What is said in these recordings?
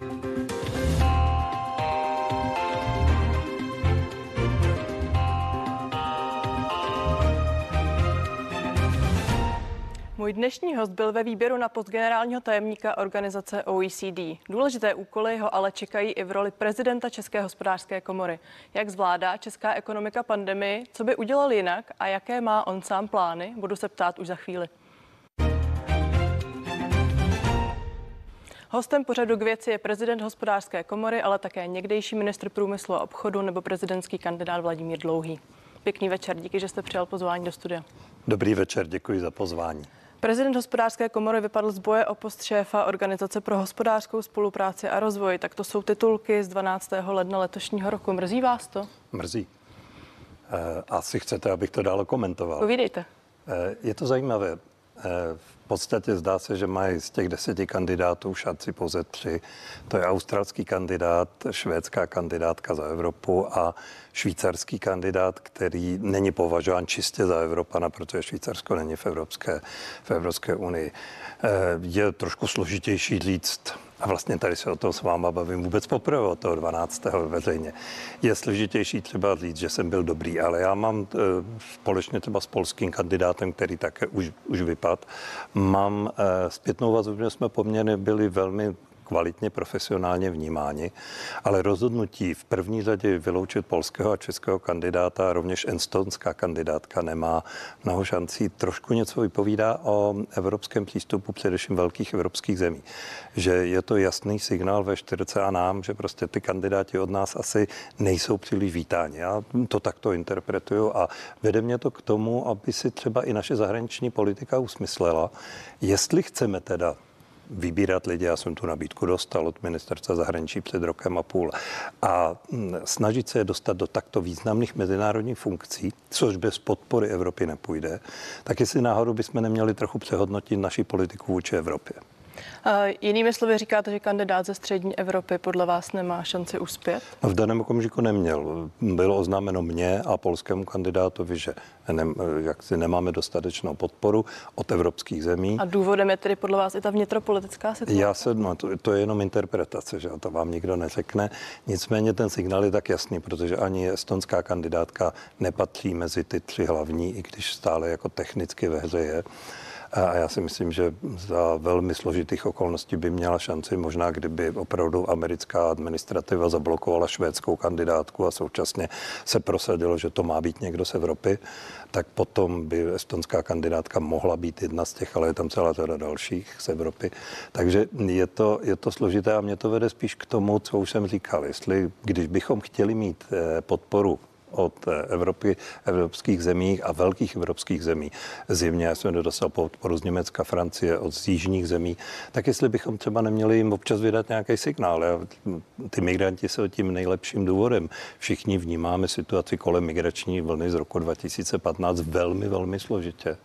Můj dnešní host byl ve výběru na post generálního tajemníka organizace OECD. Důležité úkoly ho ale čekají i v roli prezidenta České hospodářské komory. Jak zvládá česká ekonomika pandemii, co by udělal jinak a jaké má on sám plány, budu se ptát už za chvíli. Hostem pořadu k věci je prezident hospodářské komory, ale také někdejší ministr průmyslu a obchodu nebo prezidentský kandidát Vladimír Dlouhý. Pěkný večer, díky, že jste přijal pozvání do studia. Dobrý večer, děkuji za pozvání. Prezident hospodářské komory vypadl z boje o post šéfa Organizace pro hospodářskou spolupráci a rozvoj. Tak to jsou titulky z 12. ledna letošního roku. Mrzí vás to? Mrzí. E, asi chcete, abych to dále komentoval. Povídejte. E, je to zajímavé. E, v podstatě zdá se, že mají z těch deseti kandidátů šanci pouze tři. To je australský kandidát, švédská kandidátka za Evropu a švýcarský kandidát, který není považován čistě za Evropana, protože Švýcarsko není v Evropské, v Evropské unii. Eh, je trošku složitější říct, a vlastně tady se o tom s váma bavím vůbec poprvé od toho 12. veřejně. Je složitější třeba říct, že jsem byl dobrý, ale já mám eh, společně třeba s polským kandidátem, který také už, už vypad, mám eh, zpětnou vazbu, že jsme poměrně byli velmi kvalitně profesionálně vnímáni, ale rozhodnutí v první řadě vyloučit polského a českého kandidáta, rovněž estonská kandidátka nemá mnoho šancí. Trošku něco vypovídá o evropském přístupu především velkých evropských zemí. Že je to jasný signál ve 40 a nám, že prostě ty kandidáti od nás asi nejsou příliš vítáni. Já to takto interpretuju a vede mě to k tomu, aby si třeba i naše zahraniční politika usmyslela, jestli chceme teda vybírat lidi. Já jsem tu nabídku dostal od ministerstva zahraničí před rokem a půl. A mm, snažit se je dostat do takto významných mezinárodních funkcí, což bez podpory Evropy nepůjde, tak jestli náhodou bychom neměli trochu přehodnotit naši politiku vůči Evropě. Jinými slovy říkáte, že kandidát ze střední Evropy podle vás nemá šanci uspět? No v daném okamžiku neměl. Bylo oznámeno mně a polskému kandidátovi, že ne, jak si nemáme dostatečnou podporu od evropských zemí. A důvodem je tedy podle vás i ta vnitropolitická situace? Já se, no, to, to je jenom interpretace, že to vám nikdo neřekne. Nicméně ten signál je tak jasný, protože ani estonská kandidátka nepatří mezi ty tři hlavní, i když stále jako technicky ve hře je. A já si myslím, že za velmi složitých okolností by měla šanci, možná kdyby opravdu americká administrativa zablokovala švédskou kandidátku a současně se prosadilo, že to má být někdo z Evropy, tak potom by estonská kandidátka mohla být jedna z těch, ale je tam celá řada dalších z Evropy. Takže je to, je to složité a mě to vede spíš k tomu, co už jsem říkal. Jestli, když bychom chtěli mít eh, podporu od Evropy, evropských zemí a velkých evropských zemí. Zjevně jsem nedostal podporu z Německa, Francie, od jižních zemí. Tak jestli bychom třeba neměli jim občas vydat nějaký signál. Ty migranti jsou tím nejlepším důvodem. Všichni vnímáme situaci kolem migrační vlny z roku 2015 velmi, velmi složitě.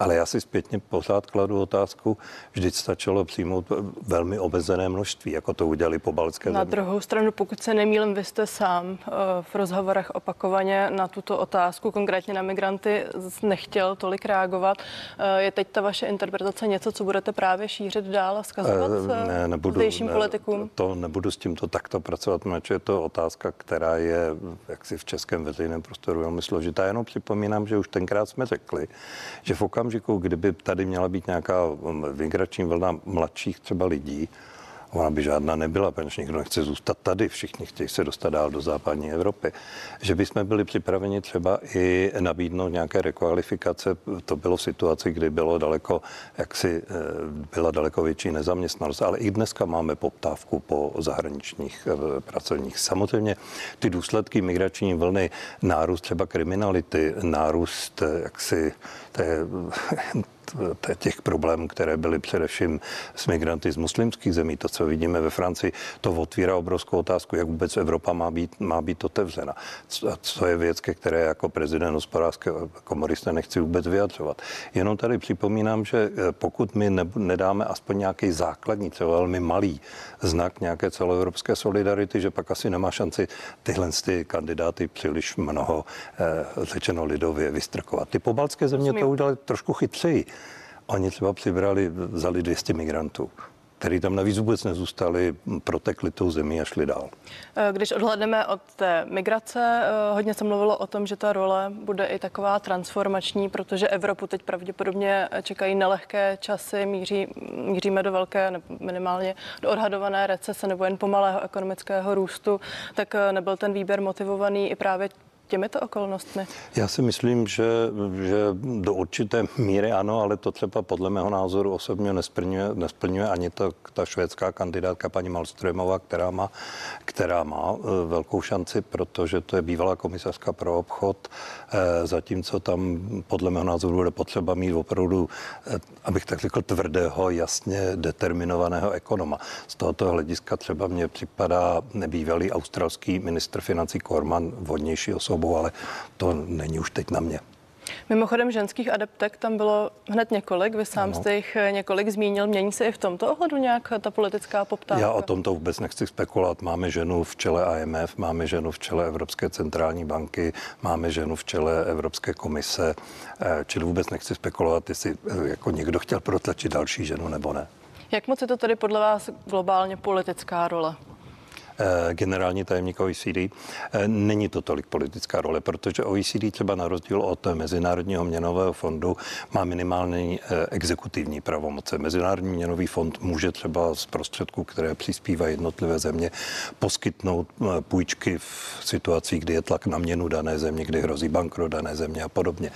Ale já si zpětně pořád kladu otázku, vždyť stačilo přijmout velmi obezené množství, jako to udělali po Balcké Na druhou stranu, pokud se nemýlím, vy jste sám eh, v rozhovorech opakovaně na tuto otázku, konkrétně na migranty, nechtěl tolik reagovat. Eh, je teď ta vaše interpretace něco, co budete právě šířit dál a zkazovat eh, ne, nebudu, zdejším politikům? To nebudu s tímto takto pracovat, protože je to otázka, která je jaksi v českém veřejném prostoru velmi složitá. Jenom připomínám, že už tenkrát jsme řekli, že v okamžiku, okamžiku, kdyby tady měla být nějaká um, migrační vlna mladších třeba lidí, Ona by žádná nebyla, protože nikdo nechce zůstat tady, všichni chtějí se dostat dál do západní Evropy. Že by jsme byli připraveni třeba i nabídnout nějaké rekvalifikace, to bylo v situaci, kdy bylo daleko, jaksi eh, byla daleko větší nezaměstnanost, ale i dneska máme poptávku po zahraničních eh, pracovních. Samozřejmě ty důsledky migrační vlny, nárůst třeba kriminality, nárůst jaksi té těch problémů, které byly především s migranty z muslimských zemí, to, co vidíme ve Francii, to otvírá obrovskou otázku, jak vůbec Evropa má být, má být otevřena. Co, co je věc, ke které jako prezident hospodářské komory se nechci vůbec vyjadřovat. Jenom tady připomínám, že eh, pokud my ne, nedáme aspoň nějaký základní, třeba velmi malý znak nějaké celoevropské solidarity, že pak asi nemá šanci tyhle ty kandidáty příliš mnoho eh, řečeno lidově vystrkovat. Ty pobaltské země to udělali trošku chytřeji. Oni třeba přibrali, vzali 200 migrantů. který tam navíc vůbec nezůstali, protekli tou zemí a šli dál. Eh, když odhledneme od té migrace, eh, hodně se mluvilo o tom, že ta role bude i taková transformační, protože Evropu teď pravděpodobně čekají nelehké časy, míří, míříme do velké, minimálně do odhadované recese nebo jen pomalého ekonomického růstu, tak eh, nebyl ten výběr motivovaný i právě těmito okolnostmi? Já si myslím, že, že do určité míry ano, ale to třeba podle mého názoru osobně nesplňuje, nesplňuje ani to, ta švédská kandidátka paní Malströmová, která má, která má e, velkou šanci, protože to je bývalá komisařka pro obchod, e, zatímco tam podle mého názoru bude potřeba mít opravdu, e, abych tak řekl, tvrdého, jasně determinovaného ekonoma. Z tohoto hlediska třeba mně připadá nebývalý australský ministr financí Korman vhodnější osoba osobou, ale to není už teď na mě. Mimochodem ženských adeptek tam bylo hned několik, vy sám ano. jste jich eh, několik zmínil. Mění se i v tomto ohledu nějak ta politická poptávka? Já o tomto vůbec nechci spekulovat. Máme ženu v čele IMF, máme ženu v čele Evropské centrální banky, máme ženu v čele Evropské komise, eh, čili vůbec nechci spekulovat, jestli eh, jako někdo chtěl protlačit další ženu nebo ne. Jak moc je to tedy podle vás globálně politická role? Eh, generální tajemník OECD. Eh, není to tolik politická role, protože OECD třeba na rozdíl od Mezinárodního měnového fondu má minimální eh, exekutivní pravomoce. Mezinárodní měnový fond může třeba z prostředků, které přispívají jednotlivé země, poskytnout půjčky v situacích, kdy je tlak na měnu dané země, kdy hrozí bankrot dané země a podobně.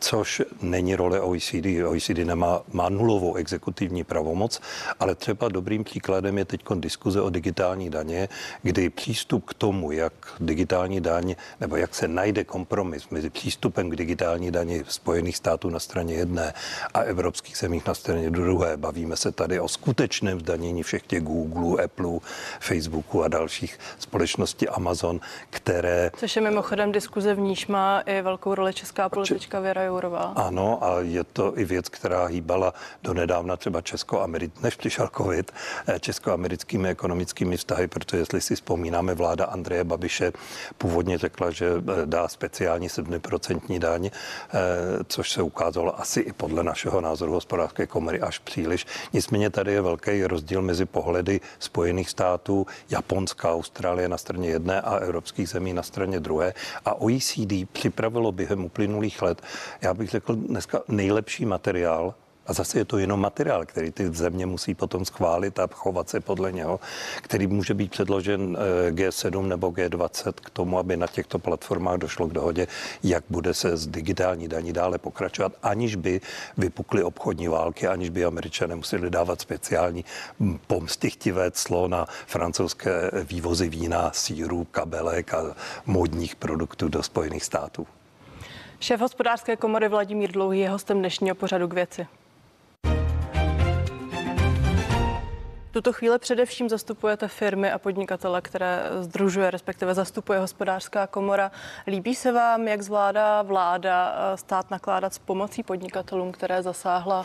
Což není role OECD. OECD nemá, má nulovou exekutivní pravomoc, ale třeba dobrým příkladem je teď diskuze o digitální daně, kdy přístup k tomu, jak digitální daň, nebo jak se najde kompromis mezi přístupem k digitální dani Spojených států na straně jedné a evropských zemích na straně druhé. Bavíme se tady o skutečném zdanění všech těch Google, Apple, Facebooku a dalších společností Amazon, které... Což je mimochodem diskuze, v níž má i velkou roli česká politička Věra Jourová. Ano, a je to i věc, která hýbala do nedávna třeba česko než přišel covid, eh, česko-americkými ekonomickými vztahy, protože jestli si vzpomínáme, vláda Andreje Babiše původně řekla, že eh, dá speciální 7% daň, eh, což se ukázalo asi i podle našeho názoru hospodářské komory až příliš. Nicméně tady je velký rozdíl mezi pohledy Spojených států, Japonska, Austrálie na straně jedné a evropských zemí na straně druhé. A OECD připravilo během uplynulých let, já bych řekl dneska nejlepší materiál a zase je to jenom materiál, který ty země musí potom schválit a chovat se podle něho, který může být předložen eh, G7 nebo G20 k tomu, aby na těchto platformách došlo k dohodě, jak bude se z digitální daní dále pokračovat, aniž by vypukly obchodní války, aniž by američané museli dávat speciální hm, pomstychtivé clo na francouzské vývozy vína, síru, kabelek a modních produktů do Spojených států. Šéf hospodářské komory Vladimír Dlouhý je hostem dnešního pořadu k věci. Tuto chvíli především zastupujete firmy a podnikatele, které združuje, respektive zastupuje hospodářská komora. Líbí se vám, jak zvládá vláda eh, stát nakládat s pomocí podnikatelům, které zasáhla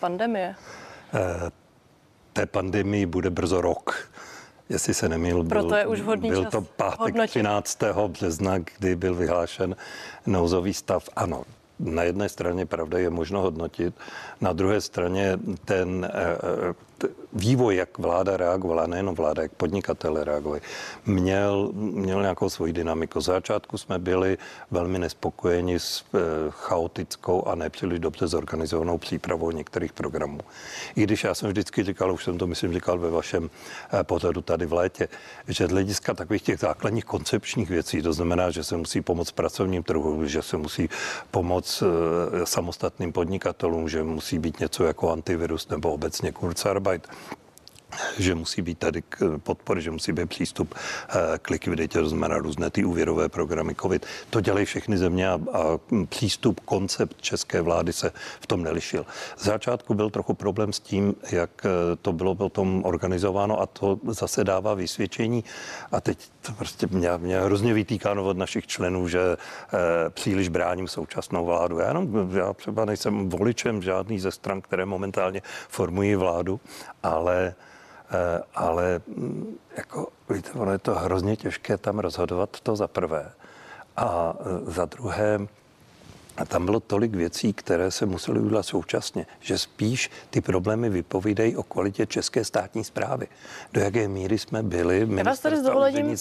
pandemie? Eh, té pandemii bude brzo rok. Jestli se nemýl, byl, Proto je už vhodný byl čas to pátek hodnotit. 13. března, kdy byl vyhlášen nouzový stav. Ano, na jedné straně pravda je možno hodnotit, na druhé straně ten eh, vývoj, jak vláda reagovala, nejenom vláda, jak podnikatele reagovali, měl, měl nějakou svoji dynamiku. Z začátku jsme byli velmi nespokojeni s e, chaotickou a nepříliš dobře zorganizovanou přípravou některých programů. I když já jsem vždycky říkal, už jsem to myslím říkal ve vašem e, pořadu tady v létě, že z hlediska takových těch základních koncepčních věcí, to znamená, že se musí pomoct pracovním trhu, že se musí pomoct e, samostatným podnikatelům, že musí být něco jako antivirus nebo obecně Kurzarbeit, Arbeit. Že musí být tady podpory, že musí být přístup eh, k likviditě, to znamená různé ty úvěrové programy COVID. To dělají všechny země a, a přístup, koncept české vlády se v tom nelišil. Z začátku byl trochu problém s tím, jak eh, to bylo potom organizováno a to zase dává vysvědčení a teď to prostě mě, mě hrozně vytýkáno od našich členů, že e, příliš bráním současnou vládu. Já, jenom, já třeba nejsem voličem žádný ze stran, které momentálně formují vládu, ale Eh, ale mm, jako, víte, ono je to hrozně těžké tam rozhodovat to za prvé. A eh, za druhé, A tam bylo tolik věcí, které se musely udělat současně, že spíš ty problémy vypovídají o kvalitě české státní zprávy. Do jaké míry jsme byli, dovolením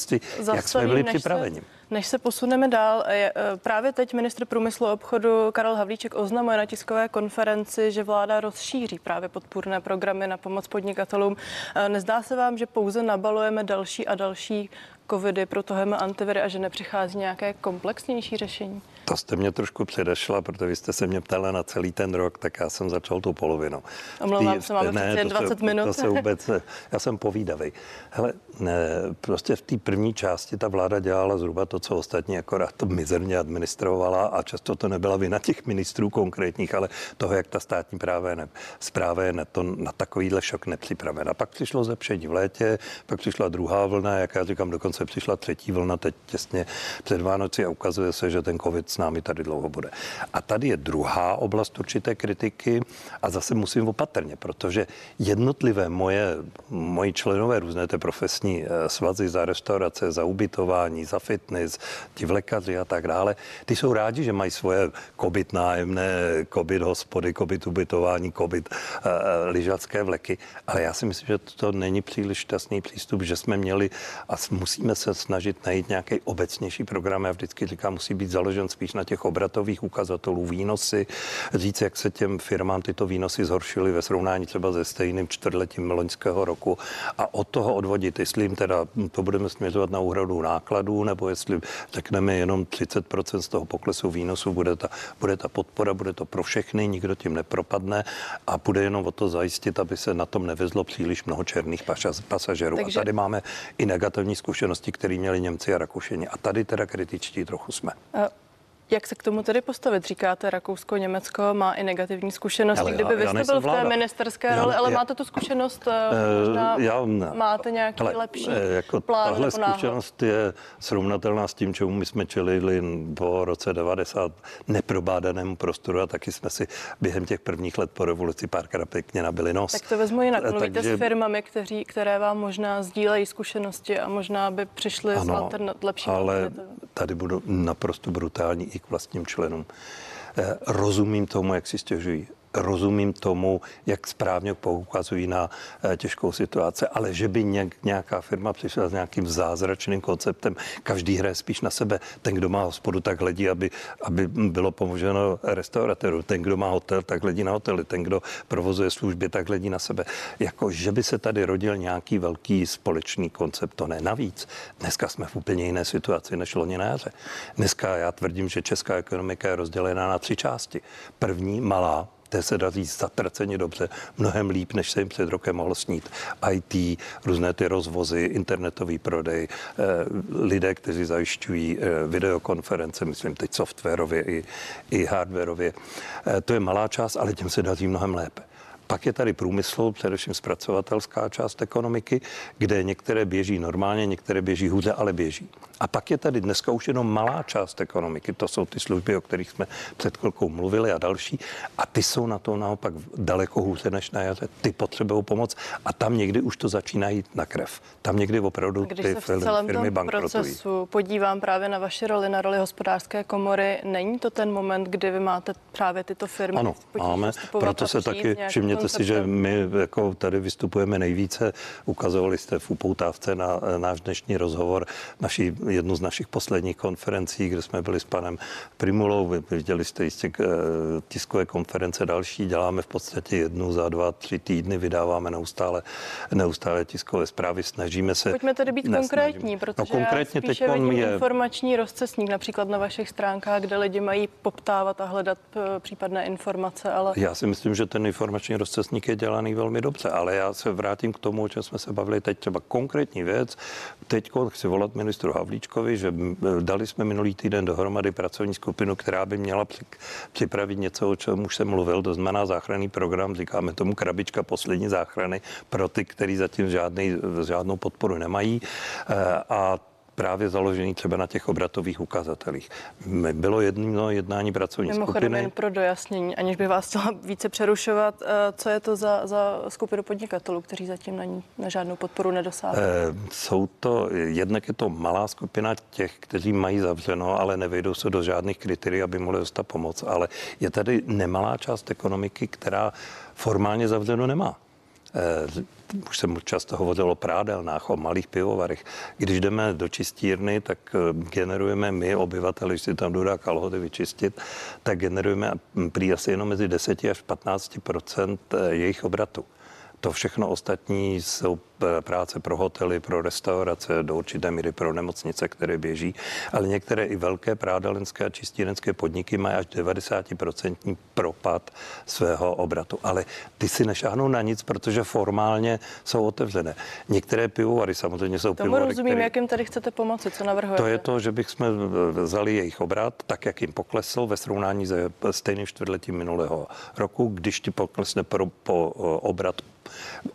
jak jsme byli připraveni. Se, než se posuneme dál, je, e, právě teď ministr průmyslu a obchodu Karel Havlíček oznamuje na tiskové konferenci, že vláda rozšíří právě podpůrné programy na pomoc podnikatelům. E, nezdá se vám, že pouze nabalujeme další a další covidy, protoheme antiviry a že nepřichází nějaké komplexnější řešení? To jste mě trošku předešla, protože vy jste se mě ptala na celý ten rok, tak já jsem začal tu polovinu. Omlouvám se, máme ne, 20 se, minut. To se vůbec, já jsem povídavý. Hele, ne, prostě v té první části ta vláda dělala zhruba to, co ostatní, akorát to mizerně administrovala a často to nebyla vina těch ministrů konkrétních, ale toho, jak ta státní práva je, ne, zpráva je na, to, na takovýhle šok nepřipravena. Pak přišlo zepšení v létě, pak přišla druhá vlna, jak já říkám, dokonce přišla třetí vlna teď těsně před Vánoci a ukazuje se, že ten covid s námi tady dlouho bude. A tady je druhá oblast určité kritiky a zase musím opatrně, protože jednotlivé moje, moji členové různé té profesní eh, svazy za restaurace, za ubytování, za fitness, ti vlekaři a tak dále, ty jsou rádi, že mají svoje kobit nájemné, kobit hospody, kobit ubytování, kobit uh, lyžacké vleky, ale já si myslím, že to není příliš šťastný přístup, že jsme měli a musíme se snažit najít nějaký obecnější program. Já vždycky říkám, musí být založen spíš na těch obratových ukazatelů výnosy, říct, jak se těm firmám tyto výnosy zhoršily ve srovnání třeba se stejným čtvrtletím loňského roku a od toho odvodit, jestli jim teda to budeme směřovat na úhradu nákladů, nebo jestli řekneme jenom 30% z toho poklesu výnosu bude ta, bude ta podpora, bude to pro všechny, nikdo tím nepropadne a bude jenom o to zajistit, aby se na tom nevezlo příliš mnoho černých pasažerů. Takže... A tady máme i negativní zkušenosti, které měli Němci a Rakušeni. A tady teda kritičtí trochu jsme. Jak se k tomu tedy postavit? Říkáte, Rakousko, Německo má i negativní zkušenosti. Ale Kdyby já, vy jste byl vláda. v té ministerské já, roli, ale já, máte tu zkušenost, uh, možná já, ne. máte nějaký ale, lepší eh, jako plán Tahle zkušenost je srovnatelná s tím, čemu my jsme čelili po roce 90 neprobádanému prostoru a taky jsme si během těch prvních let po revoluci párkrát pěkně nabili nos. Tak to vezmu jinak. Mluvíte Takže... s firmami, kteří, které vám možná sdílejí zkušenosti a možná by přišli ano, s alternat, lepší ale tady budu naprosto brutální i k vlastním členům. Eh, rozumím tomu, jak si stěžují rozumím tomu, jak správně poukazují na eh, těžkou situaci, ale že by nějaká firma přišla s nějakým zázračným konceptem, každý hraje spíš na sebe. Ten, kdo má hospodu, tak hledí, aby, aby bylo pomoženo restauratéru. Ten, kdo má hotel, tak hledí na hotely. Ten, kdo provozuje služby, tak hledí na sebe. Jako, že by se tady rodil nějaký velký společný koncept, to ne. Navíc, dneska jsme v úplně jiné situaci než loni na jaře. Dneska já tvrdím, že česká ekonomika je rozdělená na tři části. První, malá, té se daří zatraceně dobře, mnohem líp, než se jim před rokem mohlo snít. IT, různé ty rozvozy, internetový prodej, eh, lidé, kteří zajišťují eh, videokonference, myslím teď softwarově i, i hardwarově. Eh, to je malá část, ale těm se daří mnohem lépe. Pak je tady průmysl, především zpracovatelská část ekonomiky, kde některé běží normálně, některé běží hůře, ale běží. A pak je tady dneska už jenom malá část ekonomiky, to jsou ty služby, o kterých jsme před chvilkou mluvili a další. A ty jsou na to naopak daleko hůře než na jaře. Ty potřebují pomoc a tam někdy už to začíná jít na krev. Tam někdy opravdu Když ty se v celém firmy tom procesu podívám právě na vaši roli, na roli hospodářské komory, není to ten moment, kdy vy máte právě tyto firmy? Ano, máme, proto se taky, všimněte si, že my jako tady vystupujeme nejvíce. Ukazovali jste v upoutávce na náš dnešní rozhovor naší jednu z našich posledních konferencí, kde jsme byli s panem Primulou. Viděli jste jistě eh, tiskové konference další. Děláme v podstatě jednu za dva, tři týdny, vydáváme neustále, neustále tiskové zprávy. Snažíme se. Pojďme tedy být nesnažíme. konkrétní, no, protože no, konkrétně já spíše vidím je... informační rozcesník například na vašich stránkách, kde lidi mají poptávat a hledat eh, případné informace. Ale... Já si myslím, že ten informační rozcesník je dělaný velmi dobře, ale já se vrátím k tomu, o čem jsme se bavili teď. Třeba konkrétní věc. Teď chci volat ministru Havlí Havlíčkovi, že dali jsme minulý týden dohromady pracovní skupinu, která by měla připravit něco, o čem už jsem mluvil, to znamená záchranný program, říkáme tomu krabička poslední záchrany pro ty, kteří zatím žádný, žádnou podporu nemají. E, a právě založený třeba na těch obratových ukazatelích. Bylo jedno jednání pracovní Mimochodem, skupiny. jen pro dojasnění, aniž by vás chtěla více přerušovat, eh, co je to za, za skupinu podnikatelů, kteří zatím na, ní, na žádnou podporu nedosáhli? Eh, jsou to, jednak je to malá skupina těch, kteří mají zavřeno, ale nevejdou se do žádných kritérií, aby mohli dostat pomoc. Ale je tady nemalá část ekonomiky, která formálně zavřeno nemá. Eh, už jsem často hovořil o prádelnách, o malých pivovarech. Když jdeme do čistírny, tak eh, generujeme my, obyvateli, když si tam dodá kalhoty vyčistit, tak generujeme prý asi jenom mezi 10 až 15% jejich obratu. To všechno ostatní jsou práce pro hotely, pro restaurace, do určité míry pro nemocnice, které běží, ale některé i velké prádelenské a čistírenské podniky mají až 90% propad svého obratu. Ale ty si nešáhnou na nic, protože formálně jsou otevřené. Některé pivovary samozřejmě jsou Tomu pivovary, rozumím, které... jak jim tady chcete pomoci, co navrhujete? To je to, že bychom vzali jejich obrat, tak jak jim poklesl ve srovnání se stejným čtvrtletím minulého roku, když ti poklesne pro, po obrat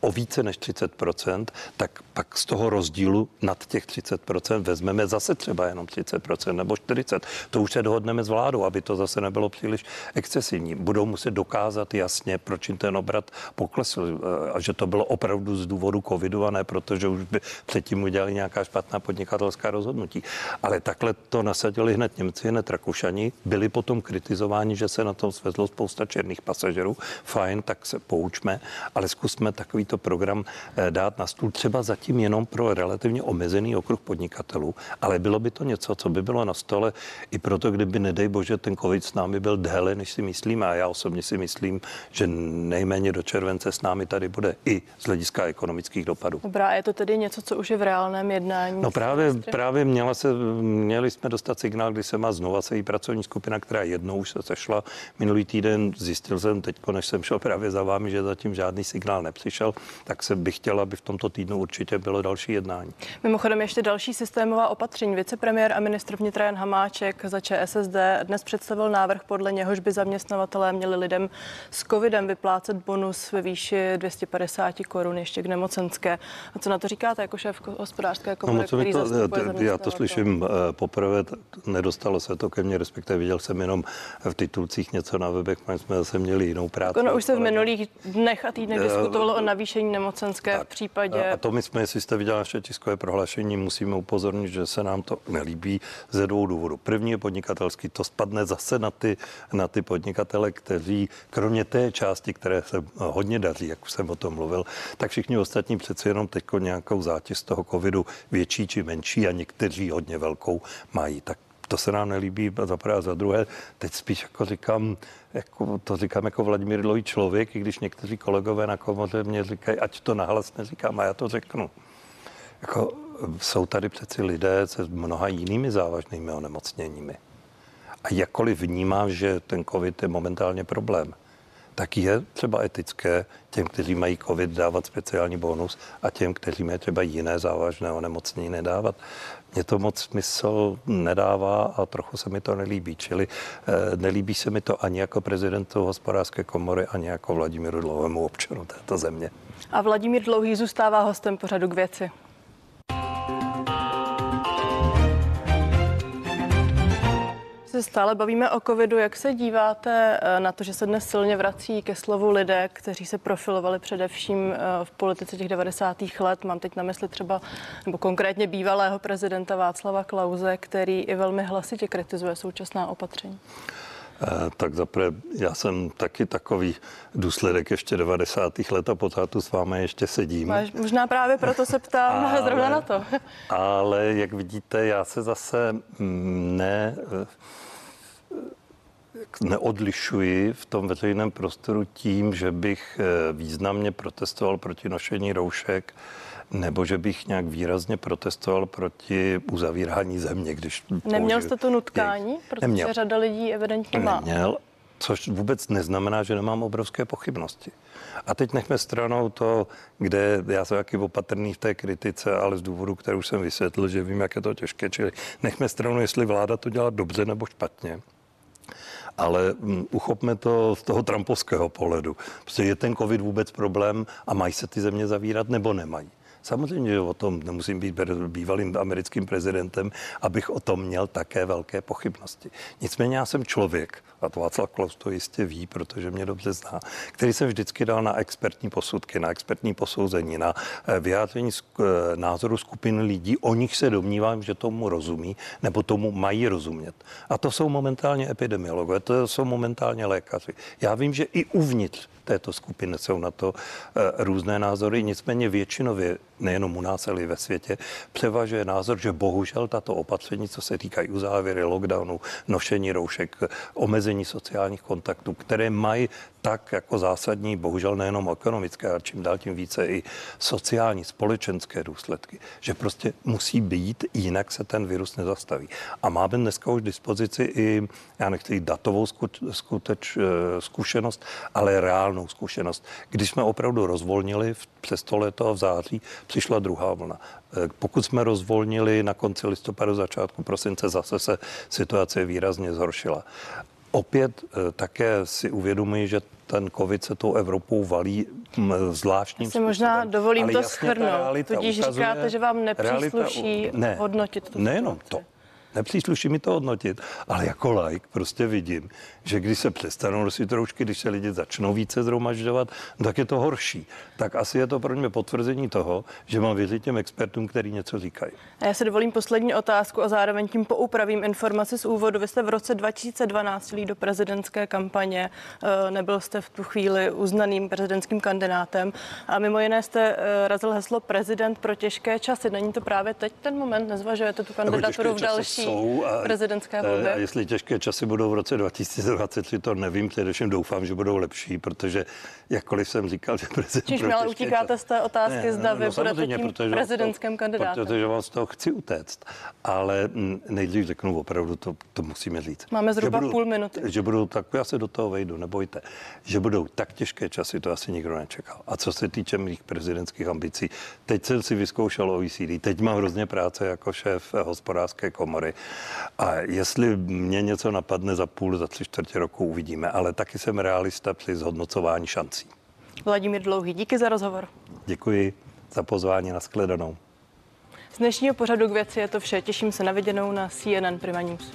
o více než 30% tak pak z toho rozdílu nad těch 30% vezmeme zase třeba jenom 30% nebo 40 To už se dohodneme s vládou, aby to zase nebylo příliš excesivní. Budou muset dokázat jasně, proč jim ten obrat poklesl eh, a že to bylo opravdu z důvodu covidu a ne protože už by předtím udělali nějaká špatná podnikatelská rozhodnutí. Ale takhle to nasadili hned Němci, hned Rakušani. Byli potom kritizováni, že se na tom svezlo spousta černých pasažerů. Fajn, tak se poučme, ale zkusme takovýto program eh, dát na stůl třeba zatím jenom pro relativně omezený okruh podnikatelů, ale bylo by to něco, co by bylo na stole i proto, kdyby, nedej bože, ten covid s námi byl déle, než si myslíme. A já osobně si myslím, že nejméně do července s námi tady bude i z hlediska ekonomických dopadů. Dobrá, je to tedy něco, co už je v reálném jednání? No právě, právě měla se, měli jsme dostat signál, kdy se má znova se jí pracovní skupina, která jednou už se sešla minulý týden. Zjistil jsem teď, než jsem šel právě za vámi, že zatím žádný signál nepřišel, tak se bych chtěl, aby v tomto týdnu určitě bylo další jednání. Mimochodem ještě další systémová opatření. Vicepremiér a ministr vnitra Jan Hamáček za ČSSD dnes představil návrh, podle něhož by zaměstnavatelé měli lidem s covidem vyplácet bonus ve výši 250 korun ještě k nemocenské. A co na to říkáte jako šéf hospodářské komory, no, který to, Já to slyším eh, poprvé, nedostalo se to ke mně, respektive viděl jsem jenom v titulcích něco na webech, jsme zase měli jinou práci. No, už se v minulých dnech a týdnech eh, diskutovalo o navýšení nemocenské tak, v případě. A to my jsme, jestli jste viděli naše tiskové prohlášení, musíme upozornit, že se nám to nelíbí ze dvou důvodů. První je podnikatelský, to spadne zase na ty, na ty podnikatele, kteří kromě té části, které se hodně daří, jak už jsem o tom mluvil, tak všichni ostatní přece jenom teď nějakou zátěž z toho covidu větší či menší a někteří hodně velkou mají. Tak to se nám nelíbí za prvé a za druhé. Teď spíš jako říkám, jako, to říkám jako Vladimír Dlouhý člověk, i když někteří kolegové na komoře mě říkají, ať to nahlas neříkám a já to řeknu. Jako, jsou tady přeci lidé se mnoha jinými závažnými onemocněními. A jakkoliv vnímám, že ten covid je momentálně problém, tak je třeba etické těm, kteří mají covid, dávat speciální bonus a těm, kteří mají třeba jiné závažné onemocnění, nedávat. Mně to moc smysl nedává a trochu se mi to nelíbí. Čili eh, nelíbí se mi to ani jako prezidentu hospodářské komory, ani jako Vladimíru Dlouhému občanu této země. A Vladimír Dlouhý zůstává hostem pořadu k věci. Stále bavíme o covidu. Jak se díváte eh, na to, že se dnes silně vrací ke slovu lidé, kteří se profilovali především eh, v politice těch 90. let? Mám teď na mysli třeba, nebo konkrétně bývalého prezidenta Václava Klauze, který i velmi hlasitě kritizuje současná opatření. Eh, tak zaprvé, já jsem taky takový důsledek ještě 90. let a pořád tu s vámi ještě sedím. Máš, možná právě proto se ptám ale, zrovna na to. ale jak vidíte, já se zase mm, ne neodlišuji v tom veřejném prostoru tím, že bych eh, významně protestoval proti nošení roušek nebo že bych nějak výrazně protestoval proti uzavírání země, když... Neměl jste to nutkání? Protože Neměl. řada lidí evidentně má. Neměl, což vůbec neznamená, že nemám obrovské pochybnosti. A teď nechme stranou to, kde já jsem jaký opatrný v té kritice, ale z důvodu, který už jsem vysvětlil, že vím, jak je to těžké. Čili nechme stranou, jestli vláda to dělá dobře nebo špatně ale um, uchopme to z toho trampovského pohledu. Prostě je ten covid vůbec problém a mají se ty země zavírat nebo nemají. Samozřejmě, že o tom nemusím být bývalým americkým prezidentem, abych o tom měl také velké pochybnosti. Nicméně já jsem člověk, a to Václav Klaus to jistě ví, protože mě dobře zná, který jsem vždycky dal na expertní posudky, na expertní posouzení, na eh, vyjádření eh, názoru skupin lidí, o nich se domnívám, že tomu rozumí, nebo tomu mají rozumět. A to jsou momentálně epidemiologové, to jsou momentálně lékaři. Já vím, že i uvnitř této skupiny jsou na to eh, různé názory, nicméně většinově, nejenom u nás, ale i ve světě, převažuje názor, že bohužel tato opatření, co se týkají uzávěry, lockdownu, nošení roušek, omezení sociálních kontaktů, které mají tak jako zásadní, bohužel nejenom ekonomické, ale čím dál tím více i sociální, společenské důsledky, že prostě musí být, jinak se ten virus nezastaví. A máme dneska už dispozici i, já nechci datovou skuteč, eh, zkušenost, ale reálnou zkušenost. Když jsme opravdu rozvolnili přes to léto v září, přišla druhá vlna. Eh, pokud jsme rozvolnili na konci listopadu, začátku prosince, zase se situace výrazně zhoršila. Opět eh, také si uvědomuji, že ten covid se tou Evropou valí hm, zvláštním si možná způsobem. dovolím Ale to schrnout. Tudíž ukazuje, říkáte, že vám nepřísluší realita, ne, hodnotit to. Nejenom to. Nepřísluší mi to hodnotit, ale jako like prostě vidím, že když se přestanou nosit roušky, když se lidi začnou více zhromažďovat, tak je to horší. Tak asi je to pro mě potvrzení toho, že mám věřit těm expertům, který něco říkají. A já se dovolím poslední otázku a zároveň tím poupravím informaci z úvodu. Vy jste v roce 2012 do prezidentské kampaně, eh, nebyl jste v tu chvíli uznaným prezidentským kandidátem a mimo jiné jste eh, razil heslo prezident pro těžké časy. Není to právě teď ten moment? Nezvažujete tu kandidaturu v další jsou a, prezidentské volby? A jestli těžké časy budou v roce 2023, to nevím, především doufám, že budou lepší, protože jakkoliv jsem říkal, že prezident... Čiž měla utíkáte z té otázky, ne, zda no, vy no, budete tím prezidentským kandidátem. Protože vám z toho chci utéct, ale nejdřív řeknu opravdu, to, to musíme říct. Máme zhruba budou, půl minuty. Že budou tak, já se do toho vejdu, nebojte, že budou tak těžké časy, to asi nikdo nečekal. A co se týče mých prezidentských ambicí, teď jsem si vyzkoušel OECD, teď mám hrozně práce jako šéf hospodářské komory a jestli mě něco napadne za půl, za tři čtvrtě roku, uvidíme, ale taky jsem realista při zhodnocování šancí. Vladimír Dlouhý, díky za rozhovor. Děkuji za pozvání na shledanou. Z dnešního pořadu k věci je to vše. Těším se na viděnou na CNN Prima News.